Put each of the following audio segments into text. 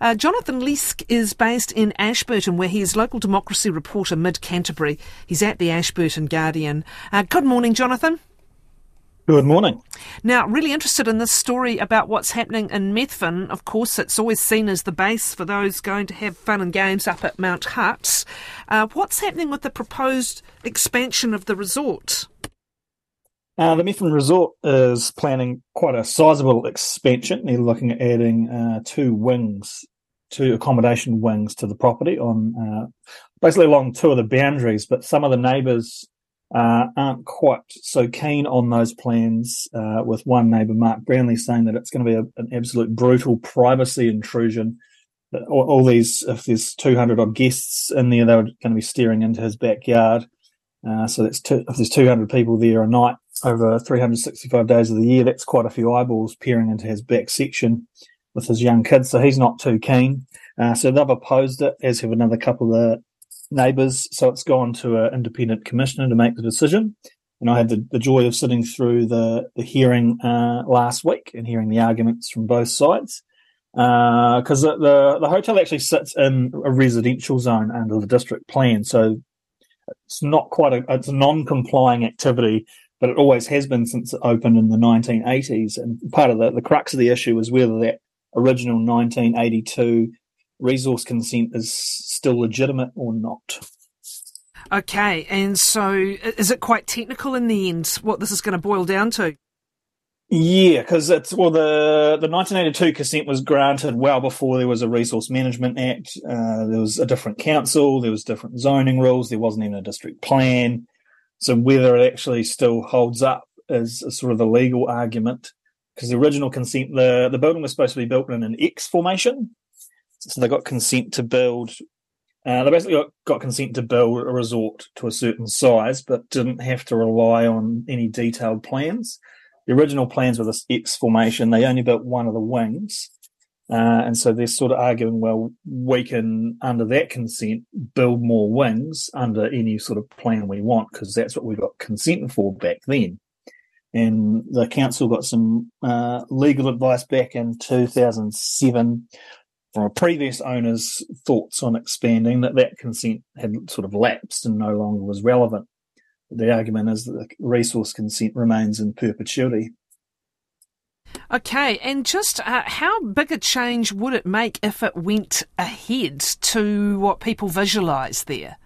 Uh, Jonathan Leask is based in Ashburton, where he is local democracy reporter mid Canterbury. He's at the Ashburton Guardian. Uh, good morning, Jonathan. Good morning. Now, really interested in this story about what's happening in Methven. Of course, it's always seen as the base for those going to have fun and games up at Mount Hutt. Uh, what's happening with the proposed expansion of the resort? Uh, the Methven Resort is planning quite a sizable expansion. They're looking at adding uh, two wings, two accommodation wings to the property on uh, basically along two of the boundaries. But some of the neighbours uh, aren't quite so keen on those plans. Uh, with one neighbour, Mark Brownlee, saying that it's going to be a, an absolute brutal privacy intrusion. All, all these, if there's 200 odd guests in there, they're going to be staring into his backyard. Uh, so that's two, if there's 200 people there a night, over 365 days of the year. That's quite a few eyeballs peering into his back section with his young kids. So he's not too keen. Uh, so they've opposed it, as have another couple of neighbours. So it's gone to an independent commissioner to make the decision. And I had the, the joy of sitting through the, the hearing uh, last week and hearing the arguments from both sides. Because uh, the, the, hotel actually sits in a residential zone under the district plan, so it's not quite a it's a non-complying activity but it always has been since it opened in the 1980s. And part of the, the crux of the issue is whether that original 1982 resource consent is still legitimate or not. Okay, and so is it quite technical in the end what this is going to boil down to? Yeah, because it's well the the 1982 consent was granted well before there was a Resource Management Act. Uh, there was a different council, there was different zoning rules, there wasn't even a district plan. So whether it actually still holds up is sort of the legal argument because the original consent, the, the building was supposed to be built in an X formation. So they got consent to build, uh, they basically got, got consent to build a resort to a certain size, but didn't have to rely on any detailed plans. The original plans were this X formation. They only built one of the wings. Uh, and so they're sort of arguing, well, we can, under that consent, build more wings under any sort of plan we want, because that's what we got consent for back then. And the council got some uh, legal advice back in 2007 from a previous owner's thoughts on expanding that that consent had sort of lapsed and no longer was relevant. The argument is that the resource consent remains in perpetuity. Okay, and just uh, how big a change would it make if it went ahead to what people visualise there?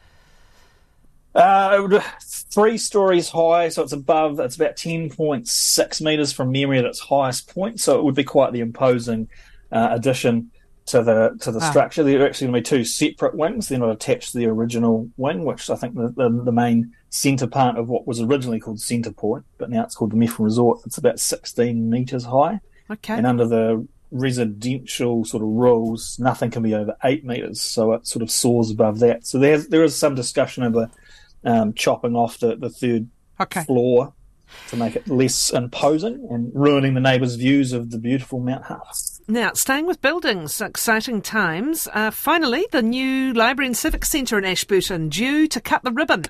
Uh, three stories high, so it's above. It's about ten point six meters from memory at its highest point. So it would be quite the imposing uh, addition to the to the ah. structure. There are actually going to be two separate wings. They're not attached to the original wing, which I think the, the, the main centre part of what was originally called Centre Point, but now it's called the Methven Resort. It's about 16 metres high. Okay. And under the residential sort of rules, nothing can be over eight metres, so it sort of soars above that. So there's there is some discussion over um, chopping off the, the third okay. floor to make it less imposing and ruining the neighbours' views of the beautiful Mount Hutt. Now, staying with buildings, exciting times. Uh, finally, the new Library and Civic Centre in Ashburton due to cut the ribbon.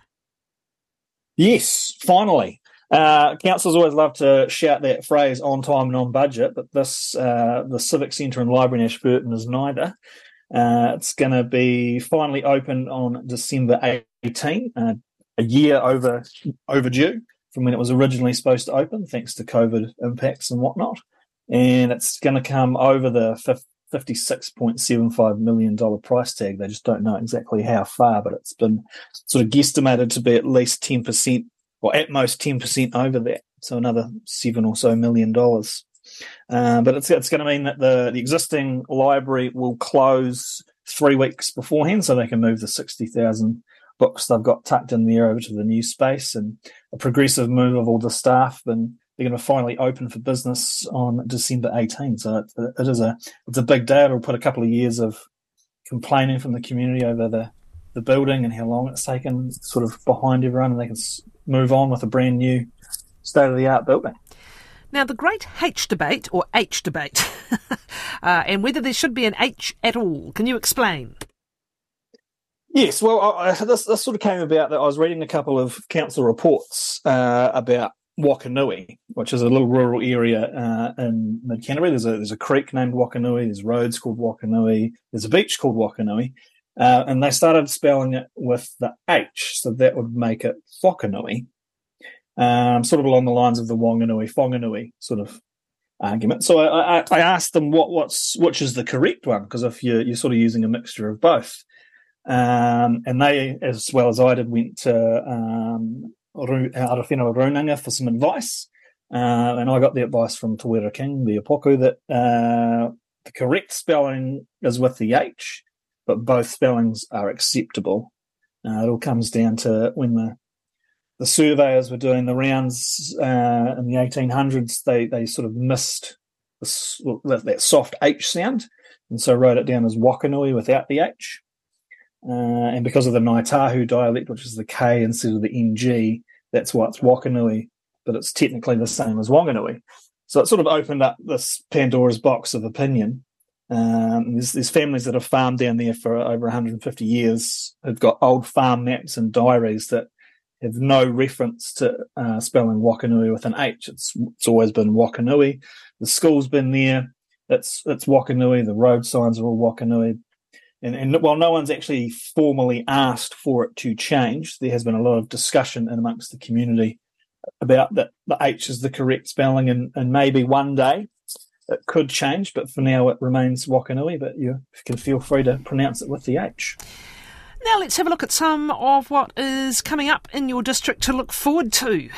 Yes, finally. Uh, councils always love to shout that phrase on time and on budget, but this, uh, the Civic Centre and Library in Ashburton is neither. Uh, it's going to be finally open on December 18, uh, a year over overdue from when it was originally supposed to open, thanks to COVID impacts and whatnot. And it's going to come over the $56.75 million price tag. They just don't know exactly how far, but it's been sort of guesstimated to be at least 10%, or at most 10% over that. So another seven or so million dollars. Uh, but it's, it's going to mean that the, the existing library will close three weeks beforehand so they can move the 60,000 books they've got tucked in there over to the new space and a progressive move of all the staff and they're going to finally open for business on December 18. So it, it is a it's a big day. It'll put a couple of years of complaining from the community over the the building and how long it's taken, sort of behind everyone, and they can move on with a brand new state of the art building. Now, the great H debate, or H debate, uh, and whether there should be an H at all. Can you explain? Yes, well, I, this, this sort of came about that I was reading a couple of council reports uh, about Wakanui, which is a little rural area uh, in mid Canterbury. There's a there's a creek named Wakanui. There's roads called Wakanui. There's a beach called Wakanui, uh, and they started spelling it with the H, so that would make it Whakanui, um, sort of along the lines of the Wanganui Whanganui sort of argument. So I, I, I asked them what what's which is the correct one because if you're you're sort of using a mixture of both, um, and they as well as I did went to um, Arowhenua Runanga for some advice. Uh, and I got the advice from Te Wera King, the Upoko, that uh, the correct spelling is with the H, but both spellings are acceptable. Uh, it all comes down to when the the surveyors were doing the rounds uh, in the 1800s, they they sort of missed that soft H sound, and so wrote it down as Wakanui without the H. Uh, and because of the Ngāi dialect, which is the K instead of the NG, that's why it's Wakanui, but it's technically the same as Wanganui. So it sort of opened up this Pandora's box of opinion. Um, there's, there's families that have farmed down there for over 150 years, have got old farm maps and diaries that have no reference to uh, spelling Wakanui with an H. It's it's always been Wakanui. The school's been there. It's it's Wakanui. The road signs are all Wakanui. And, and while no one's actually formally asked for it to change, there has been a lot of discussion amongst the community about that the H is the correct spelling, and, and maybe one day it could change, but for now it remains Wakanui. But you can feel free to pronounce it with the H. Now let's have a look at some of what is coming up in your district to look forward to.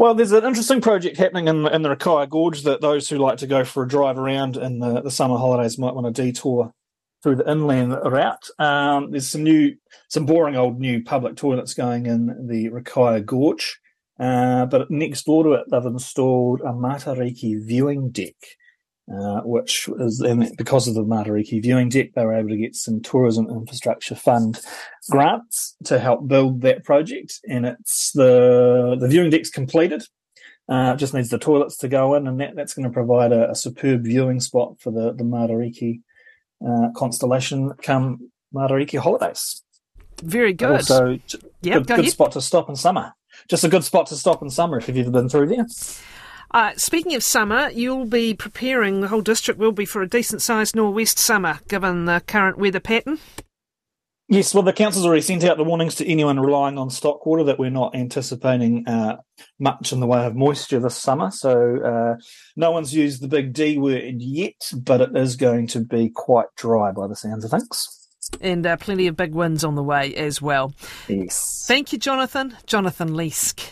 Well, there's an interesting project happening in, in the Rakaia Gorge that those who like to go for a drive around in the, the summer holidays might want to detour through the inland route. Um, there's some new, some boring old new public toilets going in the Rakaia Gorge. Uh, but next door to it, they've installed a Matariki viewing deck. Uh, which is and because of the Matariki viewing deck, they were able to get some tourism infrastructure fund grants to help build that project. And it's the the viewing deck's completed. Uh, it just needs the toilets to go in, and that, that's going to provide a, a superb viewing spot for the the Matariki uh, constellation come Matariki holidays. Very good. So, yep, good, good spot to stop in summer. Just a good spot to stop in summer if you've ever been through there. Uh, speaking of summer, you'll be preparing, the whole district will be for a decent sized nor'west summer given the current weather pattern. Yes, well, the council's already sent out the warnings to anyone relying on stock water that we're not anticipating uh, much in the way of moisture this summer. So uh, no one's used the big D word yet, but it is going to be quite dry by the sounds of things. And uh, plenty of big winds on the way as well. Yes. Thank you, Jonathan. Jonathan Leask.